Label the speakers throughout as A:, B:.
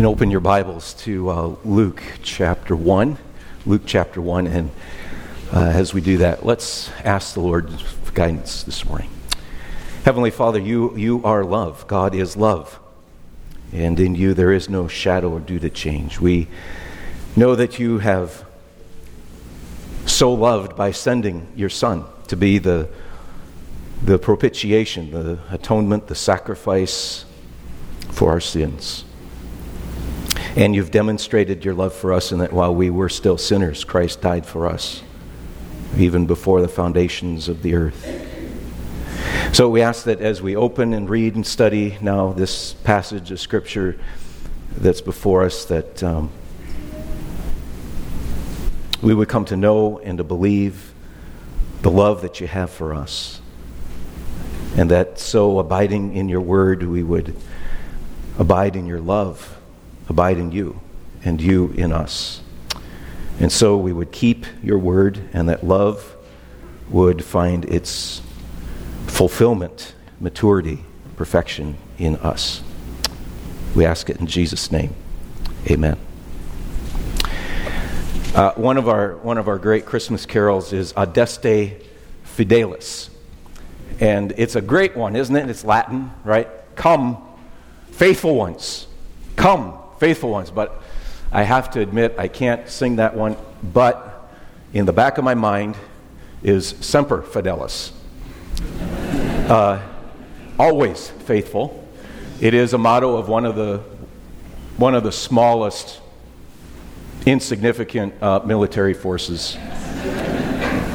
A: can open your Bibles to uh, Luke chapter 1. Luke chapter 1. And uh, as we do that, let's ask the Lord for guidance this morning. Heavenly Father, you, you are love. God is love. And in you there is no shadow or due to change. We know that you have so loved by sending your Son to be the, the propitiation, the atonement, the sacrifice for our sins. And you've demonstrated your love for us in that while we were still sinners, Christ died for us, even before the foundations of the earth. So we ask that as we open and read and study now this passage of Scripture that's before us, that um, we would come to know and to believe the love that you have for us. And that so abiding in your word, we would abide in your love abide in you and you in us. And so we would keep your word, and that love would find its fulfillment, maturity, perfection in us. We ask it in Jesus' name. Amen. Uh, one, of our, one of our great Christmas carols is Adeste Fideles. And it's a great one, isn't it? It's Latin, right? Come, faithful ones. Come, faithful ones. But I have to admit, I can't sing that one. But in the back of my mind is Semper Fidelis. Uh, always faithful. It is a motto of one of the, one of the smallest, insignificant uh, military forces.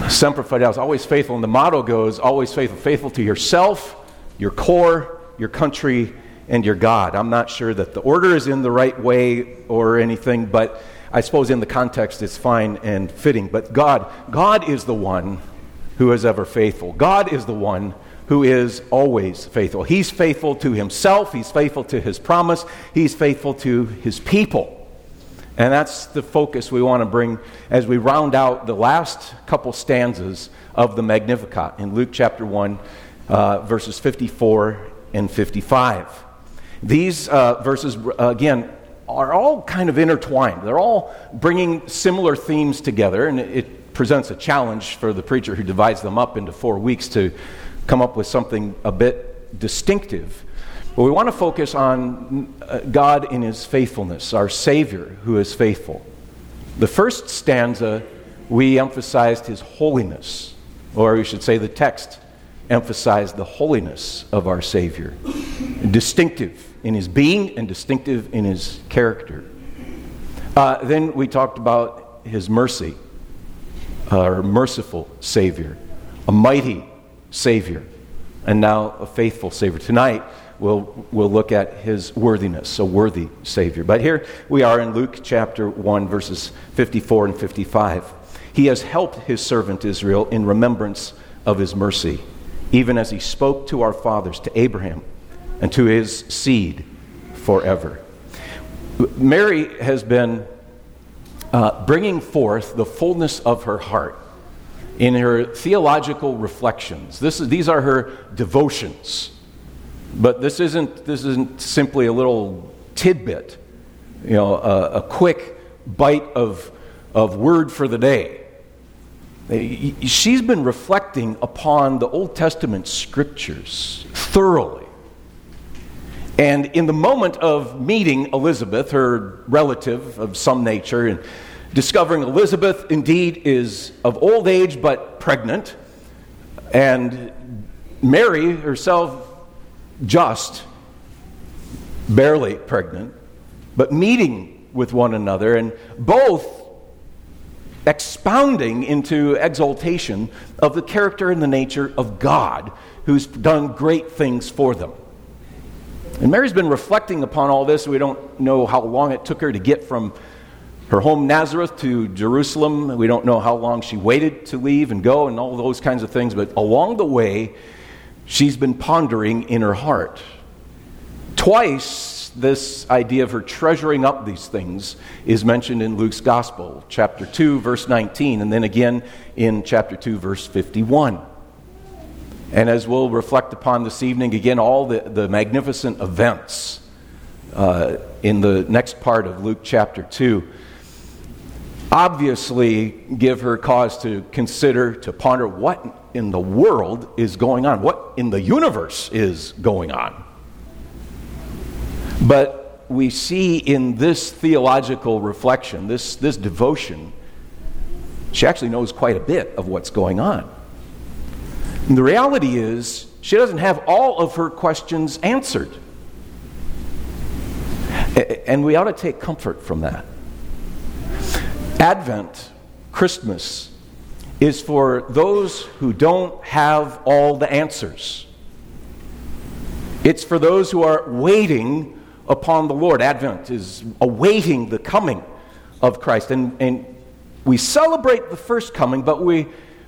A: Semper Fidelis, always faithful. And the motto goes, always faithful. Faithful to yourself, your core, your country, and your God. I'm not sure that the order is in the right way or anything, but I suppose in the context it's fine and fitting. But God, God is the one who is ever faithful. God is the one who is always faithful. He's faithful to himself, he's faithful to his promise, he's faithful to his people. And that's the focus we want to bring as we round out the last couple stanzas of the Magnificat in Luke chapter 1, uh, verses 54 and 55. These uh, verses, uh, again, are all kind of intertwined. They're all bringing similar themes together, and it presents a challenge for the preacher who divides them up into four weeks to come up with something a bit distinctive. But we want to focus on uh, God in His faithfulness, our Savior who is faithful. The first stanza, we emphasized His holiness, or we should say the text emphasized the holiness of our Savior. Distinctive in his being and distinctive in his character. Uh, then we talked about his mercy, our merciful Savior, a mighty Savior, and now a faithful Savior. Tonight, we'll, we'll look at his worthiness, a worthy Savior. But here we are in Luke chapter 1, verses 54 and 55. He has helped his servant Israel in remembrance of his mercy even as he spoke to our fathers, to Abraham, and to his seed forever. Mary has been uh, bringing forth the fullness of her heart in her theological reflections. This is, these are her devotions. But this isn't, this isn't simply a little tidbit, you know, a, a quick bite of, of word for the day. She's been reflecting upon the Old Testament scriptures thoroughly. And in the moment of meeting Elizabeth, her relative of some nature, and discovering Elizabeth indeed is of old age but pregnant, and Mary herself just barely pregnant, but meeting with one another, and both expounding into exaltation of the character and the nature of God, who's done great things for them. And Mary's been reflecting upon all this. We don't know how long it took her to get from her home Nazareth to Jerusalem. We don't know how long she waited to leave and go and all those kinds of things. But along the way, she's been pondering in her heart. Twice this idea of her treasuring up these things is mentioned in Luke's Gospel, chapter 2, verse 19, and then again in chapter 2, verse 51. And as we'll reflect upon this evening, again, all the, the magnificent events uh, in the next part of Luke chapter 2 obviously give her cause to consider, to ponder what in the world is going on, what in the universe is going on. But we see in this theological reflection, this, this devotion, she actually knows quite a bit of what's going on. And the reality is, she doesn't have all of her questions answered. And we ought to take comfort from that. Advent, Christmas, is for those who don't have all the answers. It's for those who are waiting upon the Lord. Advent is awaiting the coming of Christ. And, and we celebrate the first coming, but we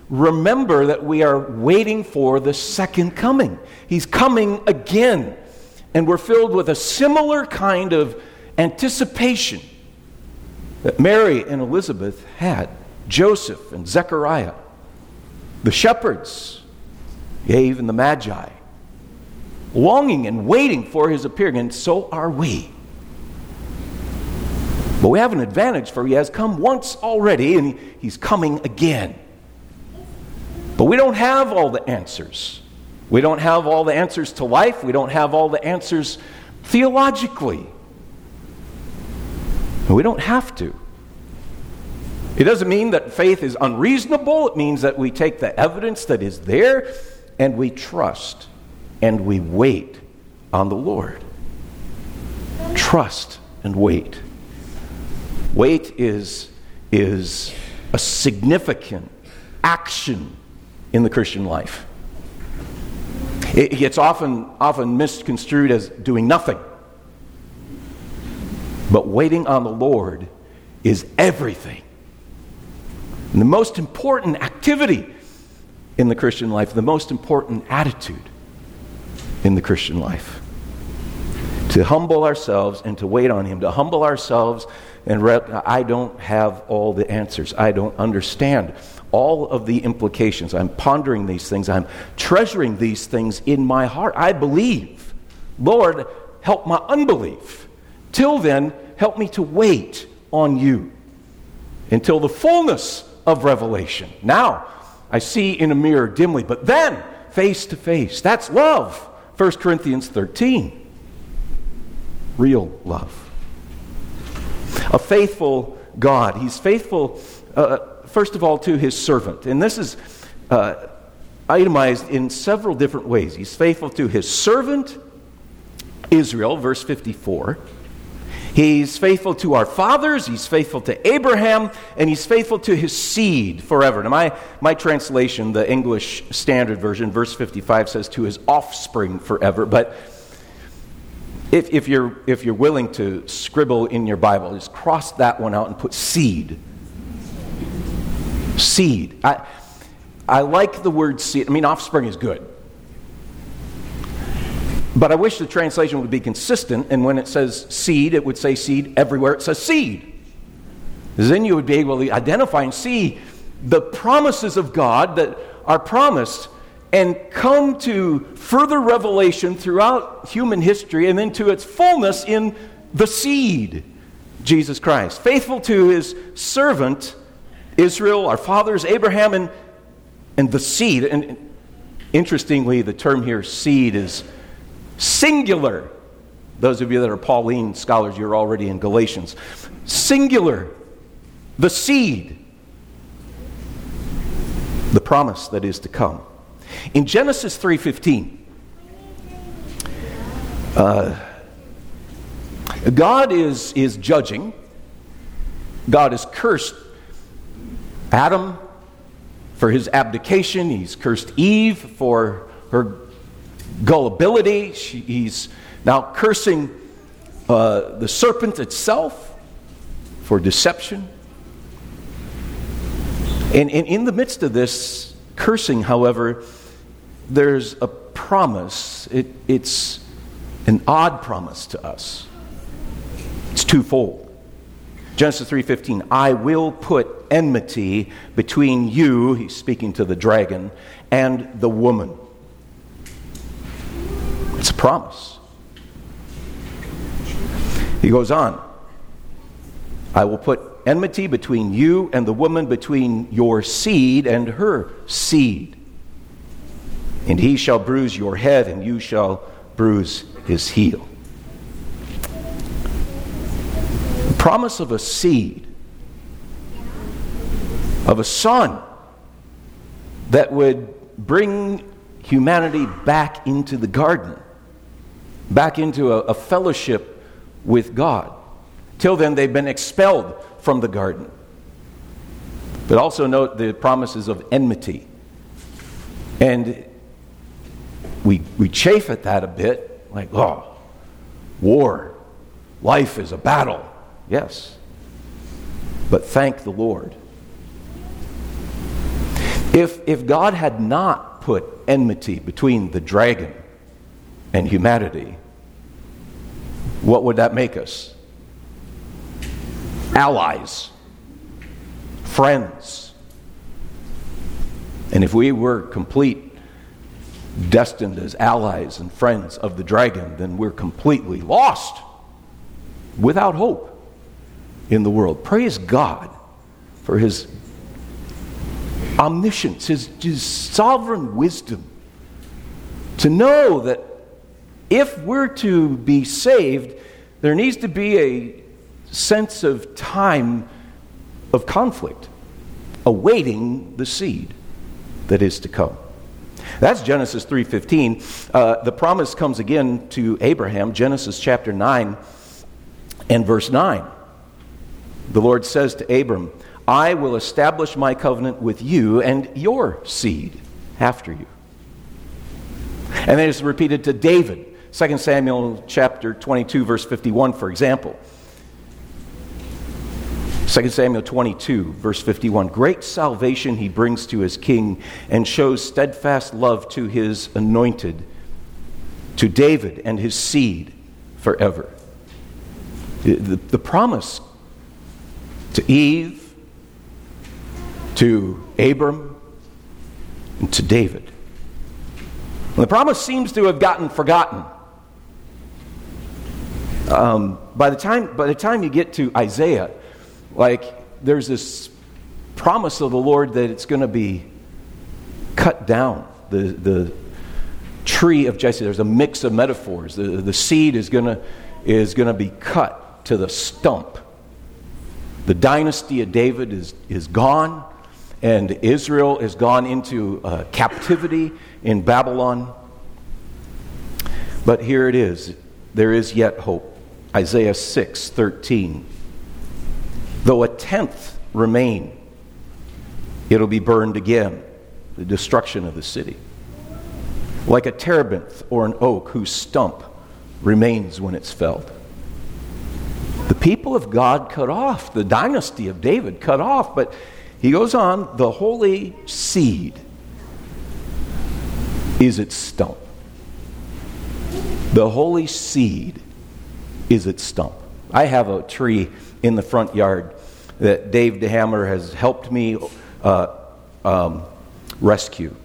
A: remember that we are waiting for the second coming. He's coming again. And we're filled with a similar kind of anticipation that Mary and Elizabeth had, Joseph and Zechariah, the shepherds, yea, even the Magi, longing and waiting for his appearing, and so are we. But we have an advantage, for he has come once already, and he's coming again. But we don't have all the answers. We don't have all the answers to life. We don't have all the answers theologically. And we don't have to. It doesn't mean that faith is unreasonable. It means that we take the evidence that is there and we trust and we wait on the Lord. Trust and wait. Wait is, is a significant action in the Christian life. It gets often, often misconstrued as doing nothing. But waiting on the Lord is everything. And the most important activity in the Christian life, the most important attitude in the Christian life. To humble ourselves and to wait on Him, to humble ourselves and I don't have all the answers. I don't understand all of the implications. I'm pondering these things. I'm treasuring these things in my heart. I believe. Lord, help my unbelief. Till then, help me to wait on you until the fullness of revelation. Now, I see in a mirror dimly, but then face to face. That's love. 1 Corinthians 13. Real love. A faithful God. He's faithful, uh, first of all, to his servant. And this is uh, itemized in several different ways. He's faithful to his servant, Israel, verse 54. He's faithful to our fathers, he's faithful to Abraham, and he's faithful to his seed forever. Now, my, my translation, the English Standard Version, verse 55 says to his offspring forever. But if, if, you're, if you're willing to scribble in your Bible, just cross that one out and put seed. Seed. I, I like the word seed. I mean, offspring is good. But I wish the translation would be consistent, and when it says seed, it would say seed everywhere it says seed. Then you would be able to identify and see the promises of God that are promised and come to further revelation throughout human history and then to its fullness in the seed, Jesus Christ. Faithful to his servant, Israel, our fathers, Abraham, and, and the seed. And interestingly, the term here, seed, is Singular. Those of you that are Pauline scholars, you're already in Galatians. Singular. The seed. The promise that is to come. In Genesis 3:15, uh, God is, is judging. God has cursed Adam for his abdication. He's cursed Eve for her gullibility. She, he's now cursing uh, the serpent itself for deception. And, and in the midst of this cursing, however, there's a promise. It, it's an odd promise to us. It's twofold. Genesis 3:15 I will put enmity between you he's speaking to the dragon and the woman it's a promise. He goes on I will put enmity between you and the woman, between your seed and her seed. And he shall bruise your head, and you shall bruise his heel. The promise of a seed, of a son that would bring humanity back into the garden, back into a, a fellowship with God. Till then, they've been expelled from the garden. But also note the promises of enmity. And we, we chafe at that a bit, like, oh, war, life is a battle. Yes. But thank the Lord. If, if God had not put enmity between the dragon and humanity, what would that make us? allies, friends. And if we were complete, destined as allies and friends of the dragon, then we're completely lost, without hope in the world. Praise God for his omniscience, his, his sovereign wisdom, to know that if we're to be saved, there needs to be a sense of time of conflict, awaiting the seed that is to come. That's Genesis 3:15. Uh, the promise comes again to Abraham, Genesis chapter 9 and verse 9. The Lord says to Abram, I will establish my covenant with you and your seed after you. And then it's repeated to David, 2 Samuel chapter 22, verse 51, for example. 2 Samuel 22, verse 51 Great salvation he brings to his king and shows steadfast love to his anointed, to David and his seed forever. The, the, the promise to Eve, to Abram, and to David. And the promise seems to have gotten forgotten. Um, by, the time, by the time you get to Isaiah, like, there's this promise of the Lord that it's going to be cut down. The, the tree of Jesse, there's a mix of metaphors. The, the seed is going to is going to be cut to the stump. The dynasty of David is, is gone, and Israel has gone into uh, captivity in Babylon. But here it is there is yet hope. Isaiah 6 13. Though a tenth remain, it'll be burned again, the destruction of the city. Like a terebinth or an oak whose stump remains when it's felled. The people of God cut off, the dynasty of David cut off, but he goes on, the holy seed is its stump. The holy seed is its stump. I have a tree in the front yard that Dave DeHammer has helped me uh, um, rescue.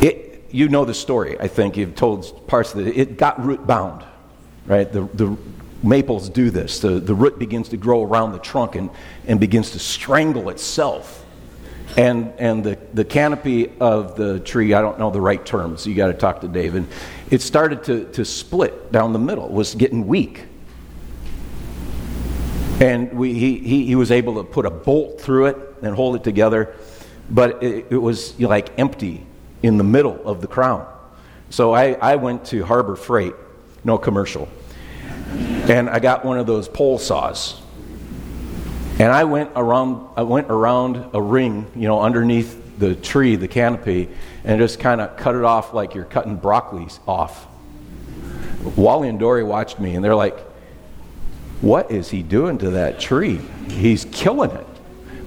A: It, you know the story, I think. You've told parts of it. It got root bound, right? The, the maples do this. The, the root begins to grow around the trunk and, and begins to strangle itself. And, and the, the canopy of the tree, I don't know the right terms, you got to talk to David. It started to, to split down the middle, was getting weak. And we, he, he, he was able to put a bolt through it and hold it together, but it, it was like empty in the middle of the crown. So I, I went to Harbor Freight, no commercial, and I got one of those pole saws. And I went around, I went around a ring, you know, underneath the tree, the canopy, and just kind of cut it off like you're cutting broccoli off. Wally and Dory watched me, and they're like, what is he doing to that tree? He's killing it.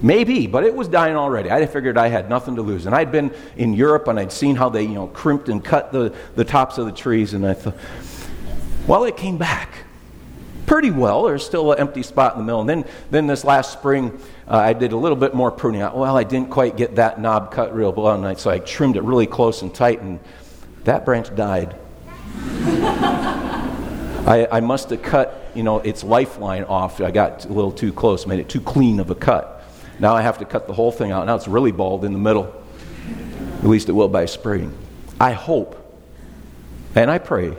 A: Maybe, but it was dying already. I figured I had nothing to lose. And I'd been in Europe and I'd seen how they, you know, crimped and cut the, the tops of the trees. And I thought, well, it came back pretty well. There's still an empty spot in the middle. And then, then this last spring, uh, I did a little bit more pruning. Well, I didn't quite get that knob cut real well, and so I trimmed it really close and tight, and that branch died. I, I must have cut, you know, its lifeline off. I got a little too close, made it too clean of a cut. Now I have to cut the whole thing out. Now it's really bald in the middle. At least it will by spring. I hope and I pray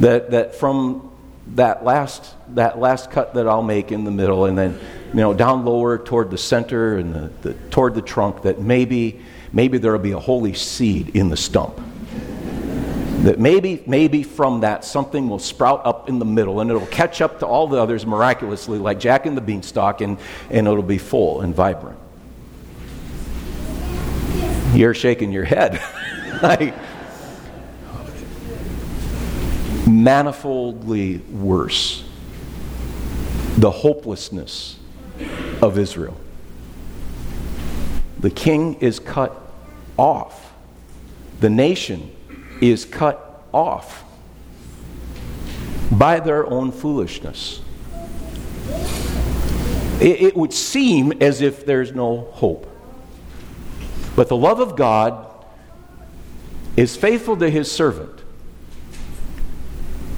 A: that, that from that last, that last cut that I'll make in the middle and then you know, down lower toward the center and the, the, toward the trunk, that maybe, maybe there will be a holy seed in the stump. That maybe, maybe from that something will sprout up in the middle and it'll catch up to all the others miraculously, like Jack and the Beanstalk, and, and it'll be full and vibrant. You're shaking your head. like, manifoldly worse the hopelessness of Israel. The king is cut off, the nation is cut off by their own foolishness. It, it, would seem as if there's no hope. But the love of God is faithful to his servant.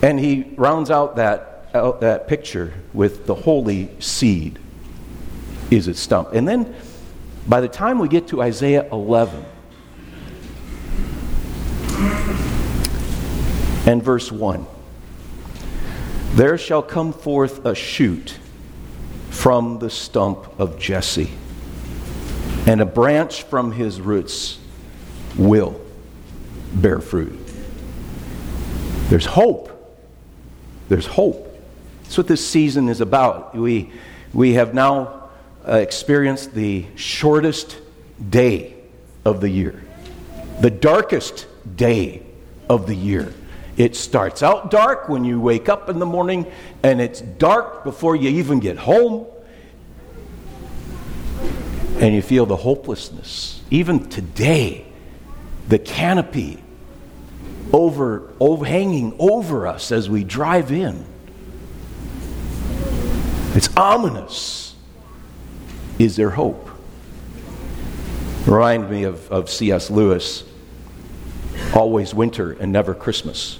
A: And he rounds out that, out that picture with the holy seed is its stump. And then by the time we get to Isaiah 11 and verse 1, there shall come forth a shoot from the stump of Jesse, and a branch from his roots will bear fruit. There's hope. There's hope. That's what this season is about. We, we have now uh, experienced the shortest day of the year, the darkest day of the year. It starts out dark when you wake up in the morning, and it's dark before you even get home. And you feel the hopelessness. Even today, the canopy over, over hanging over us as we drive in. It's ominous. Is there hope? Remind me of, of C.S. Lewis, always winter and never Christmas.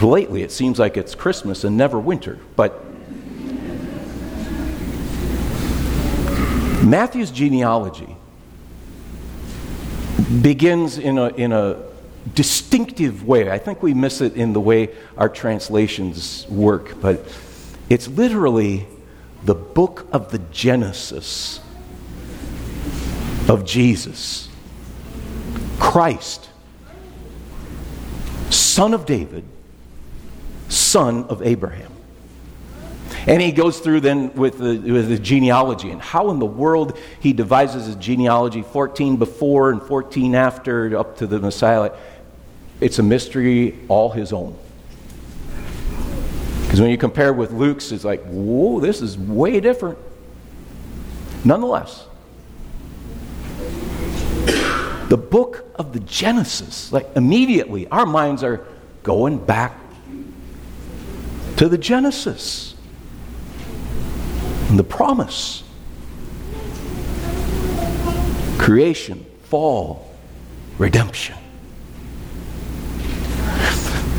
A: Lately, it seems like it's Christmas and never winter, but Matthew's genealogy begins in a, in a distinctive way. I think we miss it in the way our translations work, but it's literally the book of the Genesis of Jesus. Christ, son of David, son of Abraham. And he goes through then with the, with the genealogy and how in the world he devises his genealogy 14 before and 14 after up to the Messiah. It's a mystery all his own. Because when you compare with Luke's, it's like, whoa, this is way different. Nonetheless, the book of the Genesis, like immediately, our minds are going back to the Genesis and the promise creation, fall, redemption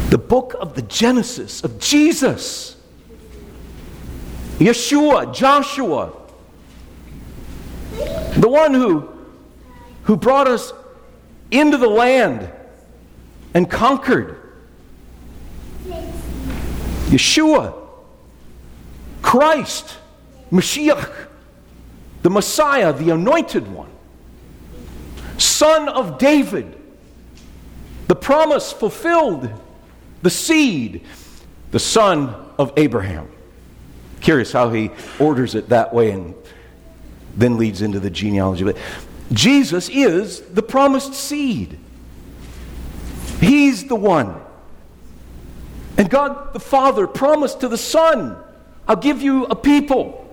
A: the book of the Genesis of Jesus, Yeshua, Joshua, the one who, who brought us into the land and conquered. Yeshua, Christ, Mashiach, the Messiah, the anointed one, son of David, the promise fulfilled the seed, the son of Abraham. Curious how he orders it that way and then leads into the genealogy. But Jesus is the promised seed. He's the one. And God the Father promised to the Son, I'll give you a people.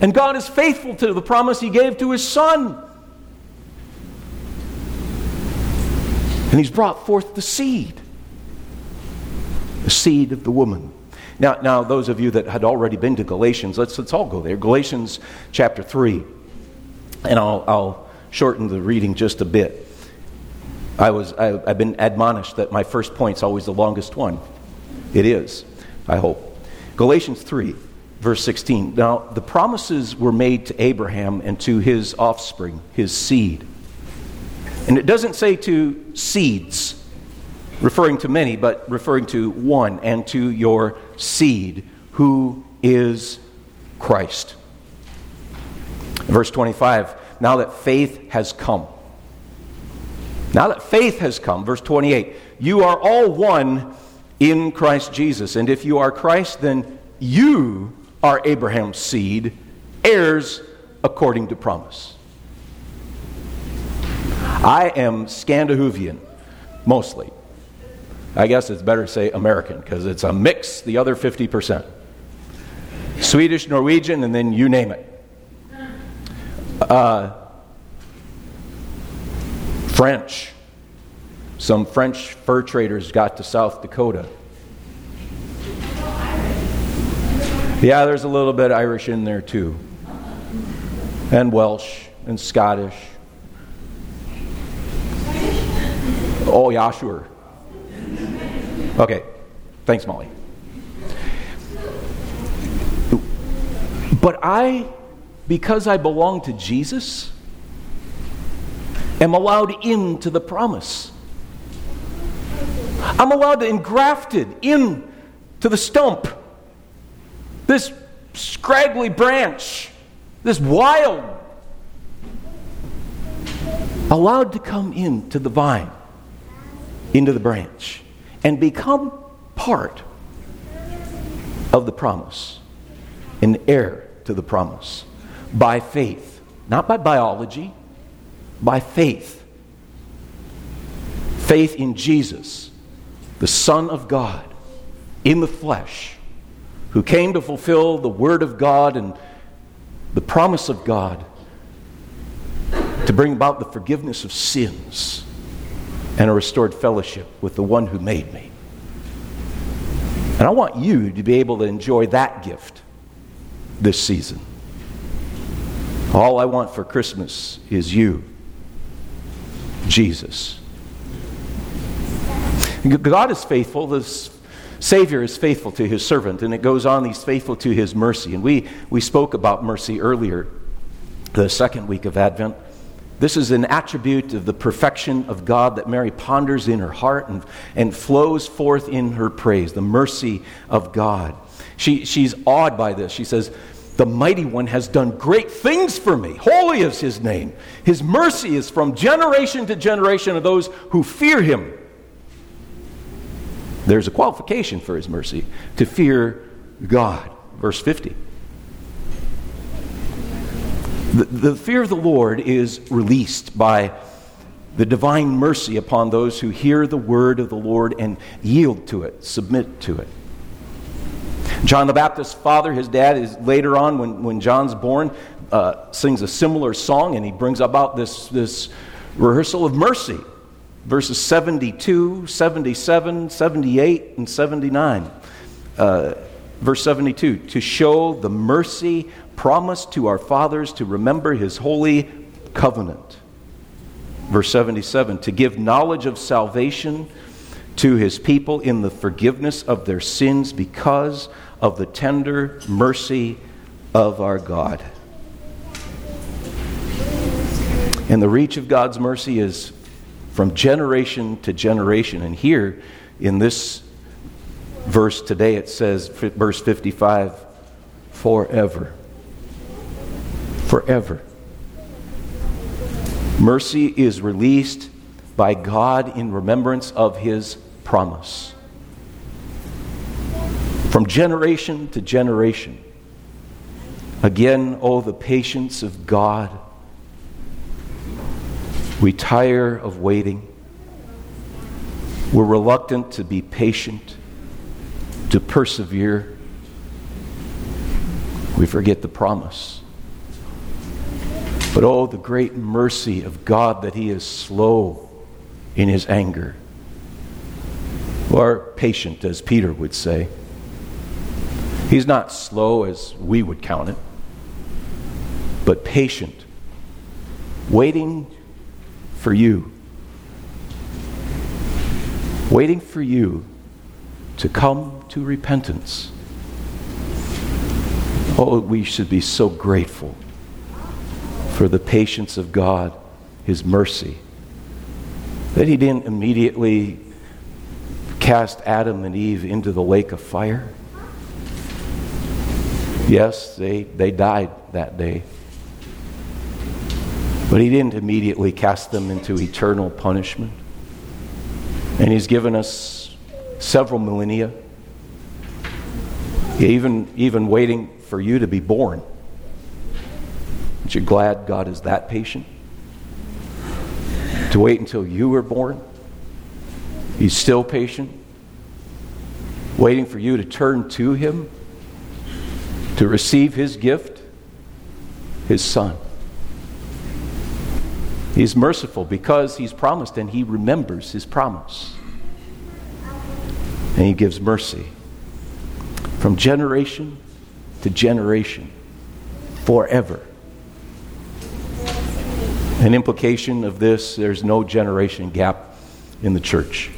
A: And God is faithful to the promise He gave to His Son. And He's brought forth the seed the seed of the woman. Now, now, those of you that had already been to Galatians, let's, let's all go there. Galatians chapter 3. And I'll, I'll shorten the reading just a bit. I was, I, I've been admonished that my first point's always the longest one. It is, I hope. Galatians 3, verse 16. Now, the promises were made to Abraham and to his offspring, his seed. And it doesn't say to seeds, referring to many, but referring to one, and to your seed, who is Christ. Verse 25 Now that faith has come. Now that faith has come, verse 28, you are all one in Christ Jesus. And if you are Christ, then you are Abraham's seed, heirs according to promise. I am Scandinavian, mostly. I guess it's better to say American because it's a mix, the other 50%. Swedish, Norwegian, and then you name it. Uh, French. Some French fur traders got to South Dakota. Yeah, there's a little bit Irish in there too. And Welsh and Scottish. Oh, yeah, sure. Okay. Thanks, Molly. But I, because I belong to Jesus, am allowed into the promise. I'm allowed to engrafted in to the stump. This scraggly branch, this wild, allowed to come into the vine, into the branch, and become part of the promise, an heir to the promise by faith, not by biology, by faith. Faith in Jesus, the Son of God, in the flesh, who came to fulfill the Word of God and the promise of God to bring about the forgiveness of sins and a restored fellowship with the one who made me. And I want you to be able to enjoy that gift this season. All I want for Christmas is you, Jesus. God is faithful. The Savior is faithful to his servant. And it goes on, he's faithful to his mercy. And we, we spoke about mercy earlier, the second week of Advent. This is an attribute of the perfection of God that Mary ponders in her heart and, and flows forth in her praise, the mercy of God. She, she's awed by this. She says, The mighty one has done great things for me. Holy is his name. His mercy is from generation to generation of those who fear him. There's a qualification for his mercy to fear God. Verse 50. The, the fear of the Lord is released by the divine mercy upon those who hear the word of the Lord and yield to it, submit to it. John the Baptist's father, his dad, is later on when, when John's born, uh, sings a similar song and he brings about this, this rehearsal of mercy. Verses 72, 77, 78, and 79. Uh, verse 72 to show the mercy promised to our fathers to remember his holy covenant. Verse 77 to give knowledge of salvation to his people in the forgiveness of their sins because of the tender mercy of our God. And the reach of God's mercy is from generation to generation. And here in this verse today, it says, verse 55, forever. Forever. Mercy is released by God in remembrance of his promise from generation to generation. Again, oh, the patience of God. We tire of waiting. We're reluctant to be patient, to persevere. We forget the promise. But oh, the great mercy of God that He is slow in His anger, or patient, as Peter would say. He's not slow as we would count it, but patient, waiting for you. Waiting for you to come to repentance. Oh, we should be so grateful for the patience of God, His mercy, that He didn't immediately cast Adam and Eve into the lake of fire. Yes, they, they died that day. But he didn't immediately cast them into eternal punishment. And he's given us several millennia, even, even waiting for you to be born. Aren't you glad God is that patient? To wait until you were born? He's still patient, waiting for you to turn to Him, to receive His gift, His Son. He's merciful because He's promised and He remembers His promise. And He gives mercy from generation to generation, forever. An implication of this there's no generation gap in the church.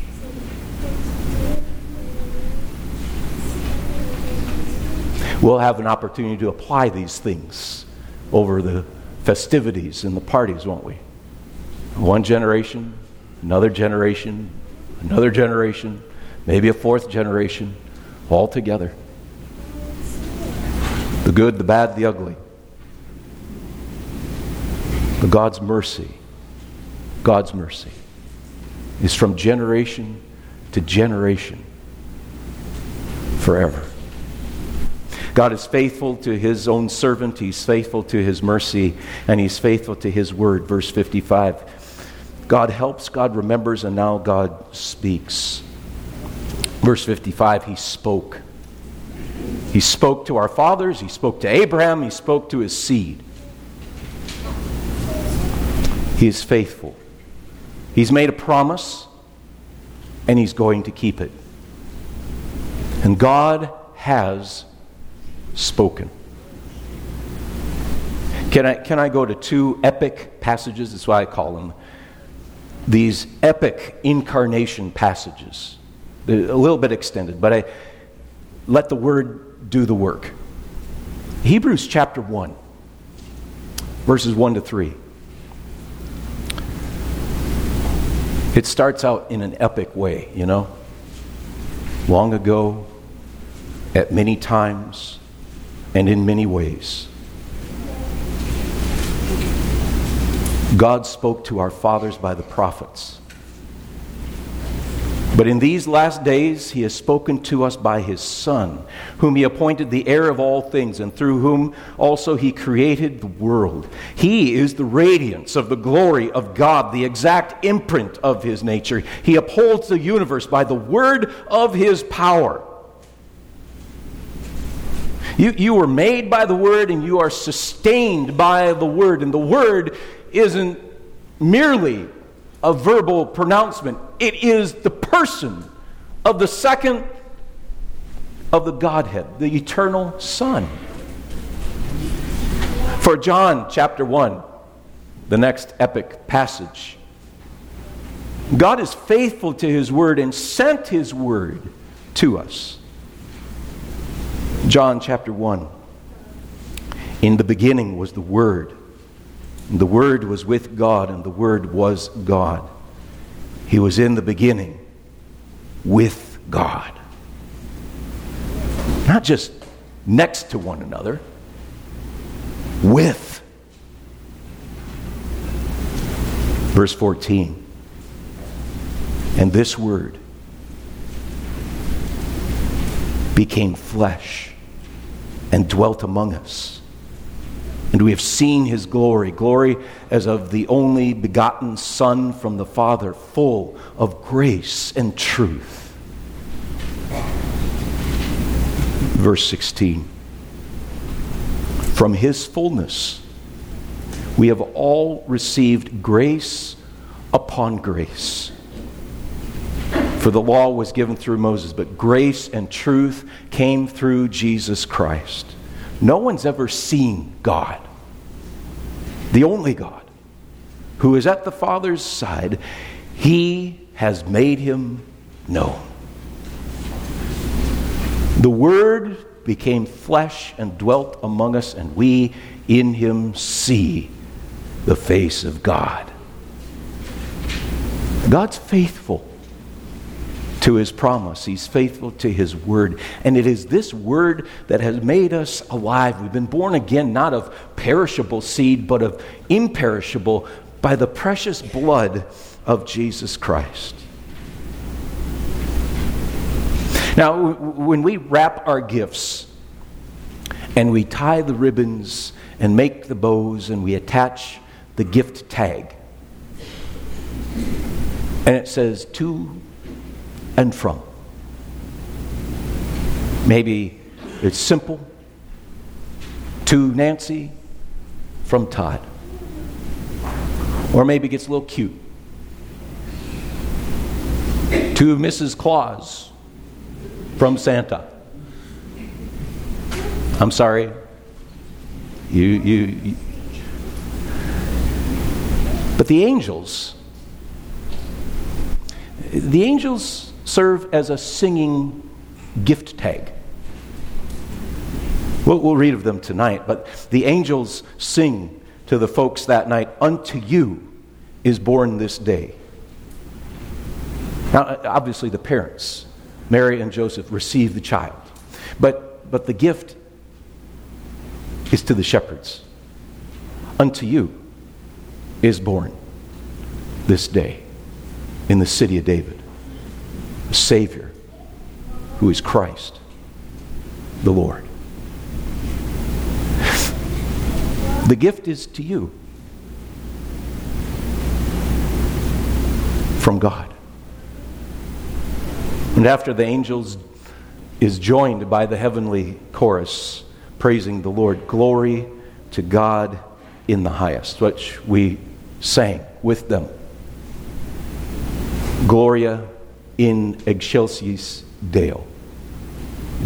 A: We'll have an opportunity to apply these things over the festivities and the parties, won't we? One generation, another generation, another generation, maybe a fourth generation, all together. The good, the bad, the ugly. But God's mercy, God's mercy, is from generation to generation forever. God is faithful to his own servant, he's faithful to his mercy, and he's faithful to his word. Verse 55. God helps, God remembers, and now God speaks. Verse 55, he spoke. He spoke to our fathers, he spoke to Abraham, he spoke to his seed. He is faithful. He's made a promise, and he's going to keep it. And God has spoken. Can I, can I go to two epic passages? That's why I call them these epic incarnation passages. They're a little bit extended, but I let the word do the work. Hebrews chapter 1, verses 1 to 3. It starts out in an epic way, you know. Long ago, at many times, and in many ways. God spoke to our fathers by the prophets. But in these last days, he has spoken to us by his Son, whom he appointed the heir of all things, and through whom also he created the world. He is the radiance of the glory of God, the exact imprint of his nature. He upholds the universe by the word of his power. You, you were made by the Word and you are sustained by the Word. And the Word isn't merely a verbal pronouncement, it is the person of the second of the Godhead, the eternal Son. For John chapter 1, the next epic passage, God is faithful to His Word and sent His Word to us. John chapter 1. In the beginning was the Word. The Word was with God, and the Word was God. He was in the beginning with God. Not just next to one another, with. Verse 14. And this Word became flesh and dwelt among us. And we have seen his glory, glory as of the only begotten Son from the Father, full of grace and truth. Verse 16 From his fullness we have all received grace upon grace. For the law was given through Moses, but grace and truth came through Jesus Christ. No one's ever seen God, the only God, who is at the Father's side. He has made him known. The Word became flesh and dwelt among us, and we in him see the face of God. God's faithful to his promise. He's faithful to his word. And it is this word that has made us alive. We've been born again, not of perishable seed, but of imperishable by the precious blood of Jesus Christ. Now, when we wrap our gifts and we tie the ribbons and make the bows and we attach the gift tag, and it says to and from. Maybe it's simple. To Nancy from Todd. Or maybe it gets a little cute. To Mrs. Claus from Santa. I'm sorry. You, you, you. But the angels, the angels serve as a singing gift tag. We'll, we'll read of them tonight, but the angels sing to the folks that night, Unto you is born this day. Now, obviously, the parents, Mary and Joseph, receive the child. But, but the gift is to the shepherds. Unto you is born this day in the city of David Savior who is Christ, the Lord. The gift is to you from God. And after the angels is joined by the heavenly chorus praising the Lord, glory to God in the highest, which we sang with them. Gloria in excelsis Deo.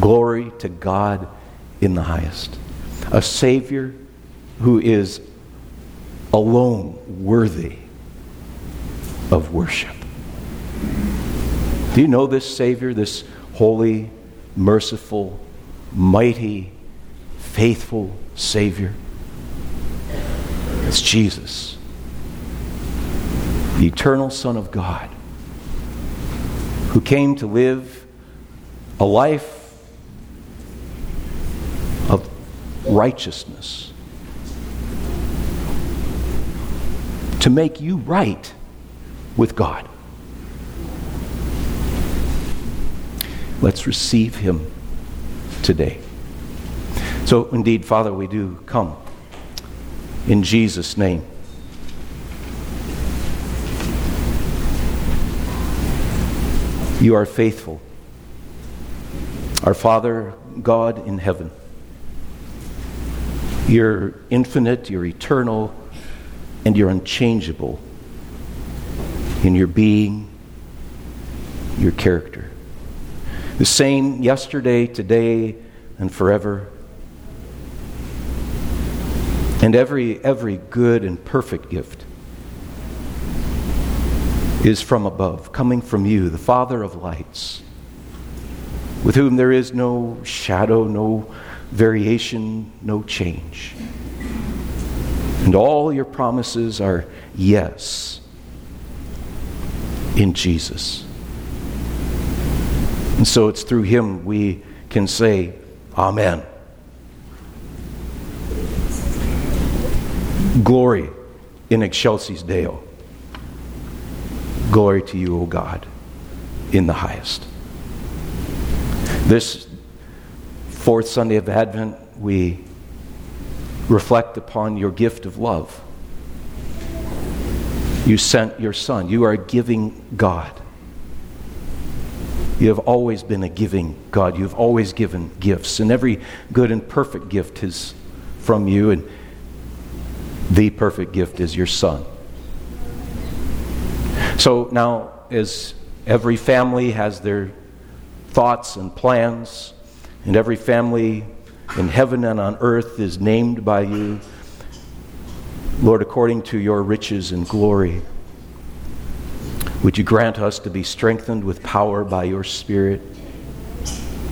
A: Glory to God in the highest. A Savior who is alone worthy of worship. Do you know this Savior, this holy, merciful, mighty, faithful Savior? It's Jesus, the eternal Son of God who came to live a life of righteousness, to make you right with God. Let's receive him today. So, indeed, Father, we do come in Jesus' name. You are faithful. Our Father, God in heaven, you're infinite, you're eternal, and you're unchangeable in your being, your character. The same yesterday, today, and forever. And every, every good and perfect gift is from above, coming from you, the Father of lights, with whom there is no shadow, no variation, no change. And all your promises are yes in Jesus. And so it's through him we can say, Amen. Gloria in excelsis Deo. Glory to you, O God, in the highest. This fourth Sunday of Advent, we reflect upon your gift of love. You sent your Son. You are a giving God. You have always been a giving God. You've always given gifts, and every good and perfect gift is from you, and the perfect gift is your Son. So now, as every family has their thoughts and plans, and every family in heaven and on earth is named by you, Lord, according to your riches and glory, would you grant us to be strengthened with power by your Spirit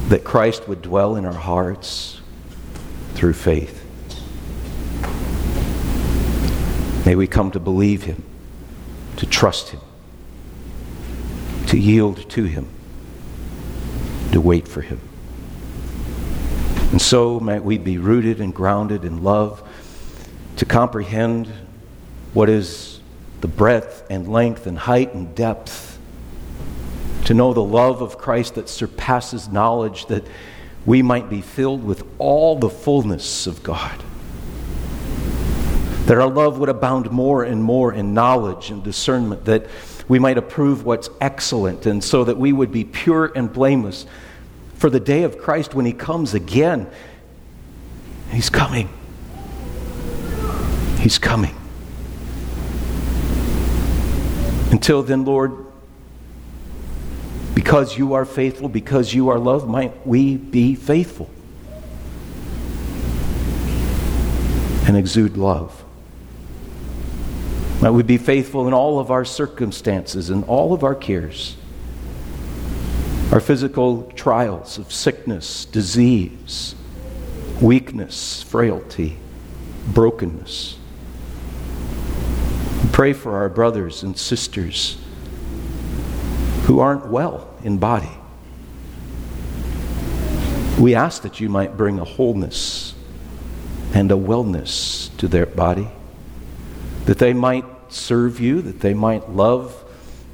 A: that Christ would dwell in our hearts through faith. May we come to believe Him, to trust Him, to yield to Him, to wait for Him. And so might we be rooted and grounded in love to comprehend what is the breadth and length and height and depth, to know the love of Christ that surpasses knowledge, that we might be filled with all the fullness of God. That our love would abound more and more in knowledge and discernment, that we might approve what's excellent, and so that we would be pure and blameless for the day of Christ when He comes again. He's coming. He's coming. Until then, Lord, because you are faithful, because you are loved, might we be faithful and exude love. Might we be faithful in all of our circumstances and all of our cares our physical trials of sickness, disease, weakness, frailty, brokenness. We pray for our brothers and sisters who aren't well in body. We ask that you might bring a wholeness and a wellness to their body, that they might serve you, that they might love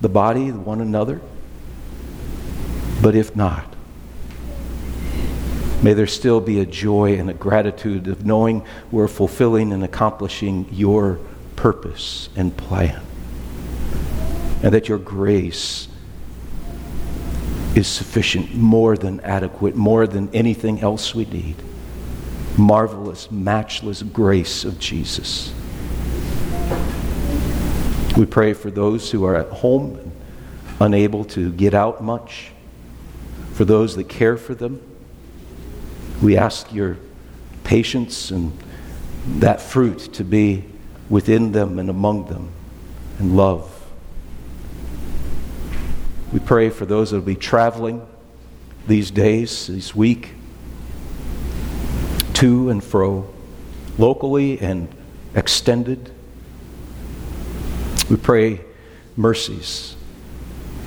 A: the body, one another but if not, may there still be a joy and a gratitude of knowing we're fulfilling and accomplishing your purpose and plan. And that your grace is sufficient, more than adequate, more than anything else we need. Marvelous, matchless grace of Jesus. We pray for those who are at home, unable to get out much for those that care for them. We ask your patience and that fruit to be within them and among them and love. We pray for those that will be traveling these days, this week, to and fro, locally and extended. We pray mercies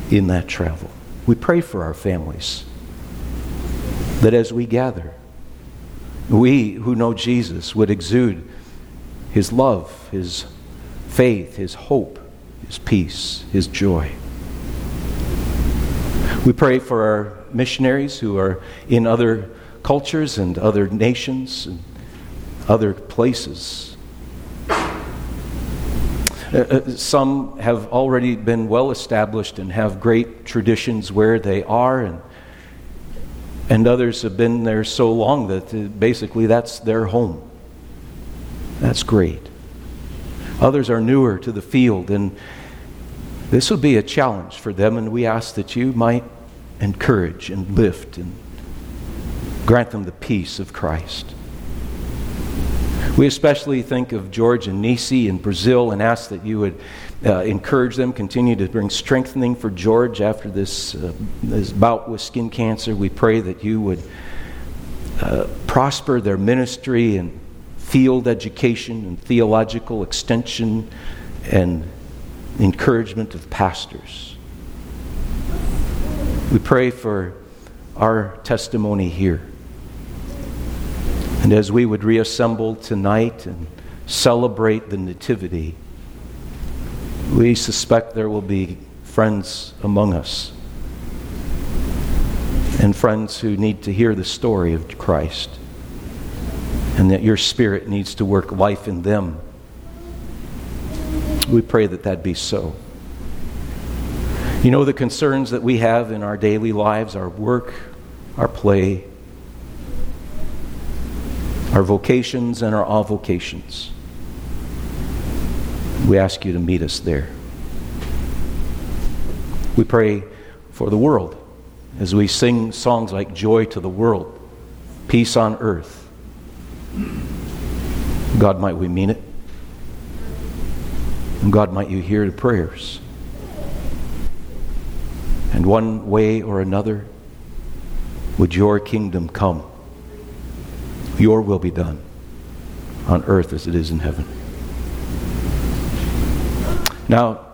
A: in that travel. We pray for our families that as we gather, we who know Jesus would exude his love, his faith, his hope, his peace, his joy. We pray for our missionaries who are in other cultures and other nations and other places uh, uh, some have already been well established and have great traditions where they are, and, and others have been there so long that uh, basically that's their home. That's great. Others are newer to the field, and this will be a challenge for them, and we ask that you might encourage and lift and grant them the peace of Christ. We especially think of George and Nisi in Brazil and ask that you would uh, encourage them, continue to bring strengthening for George after this, uh, this bout with skin cancer. We pray that you would uh, prosper their ministry and field education and theological extension and encouragement of pastors. We pray for our testimony here and as we would reassemble tonight and celebrate the Nativity, we suspect there will be friends among us and friends who need to hear the story of Christ and that your Spirit needs to work life in them. We pray that that be so. You know, the concerns that we have in our daily lives, our work, our play, our vocations and our avocations. We ask you to meet us there. We pray for the world as we sing songs like Joy to the World, Peace on Earth. God, might we mean it? And God, might you hear the prayers. And one way or another, Would your kingdom come? Your will be done on earth as it is in heaven. Now,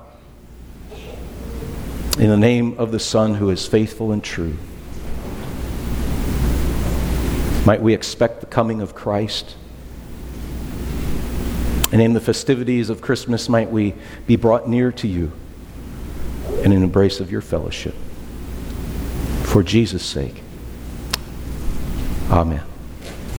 A: in the name of the Son who is faithful and true, might we expect the coming of Christ? And in the festivities of Christmas, might we be brought near to you in an embrace of your fellowship. For Jesus' sake. Amen.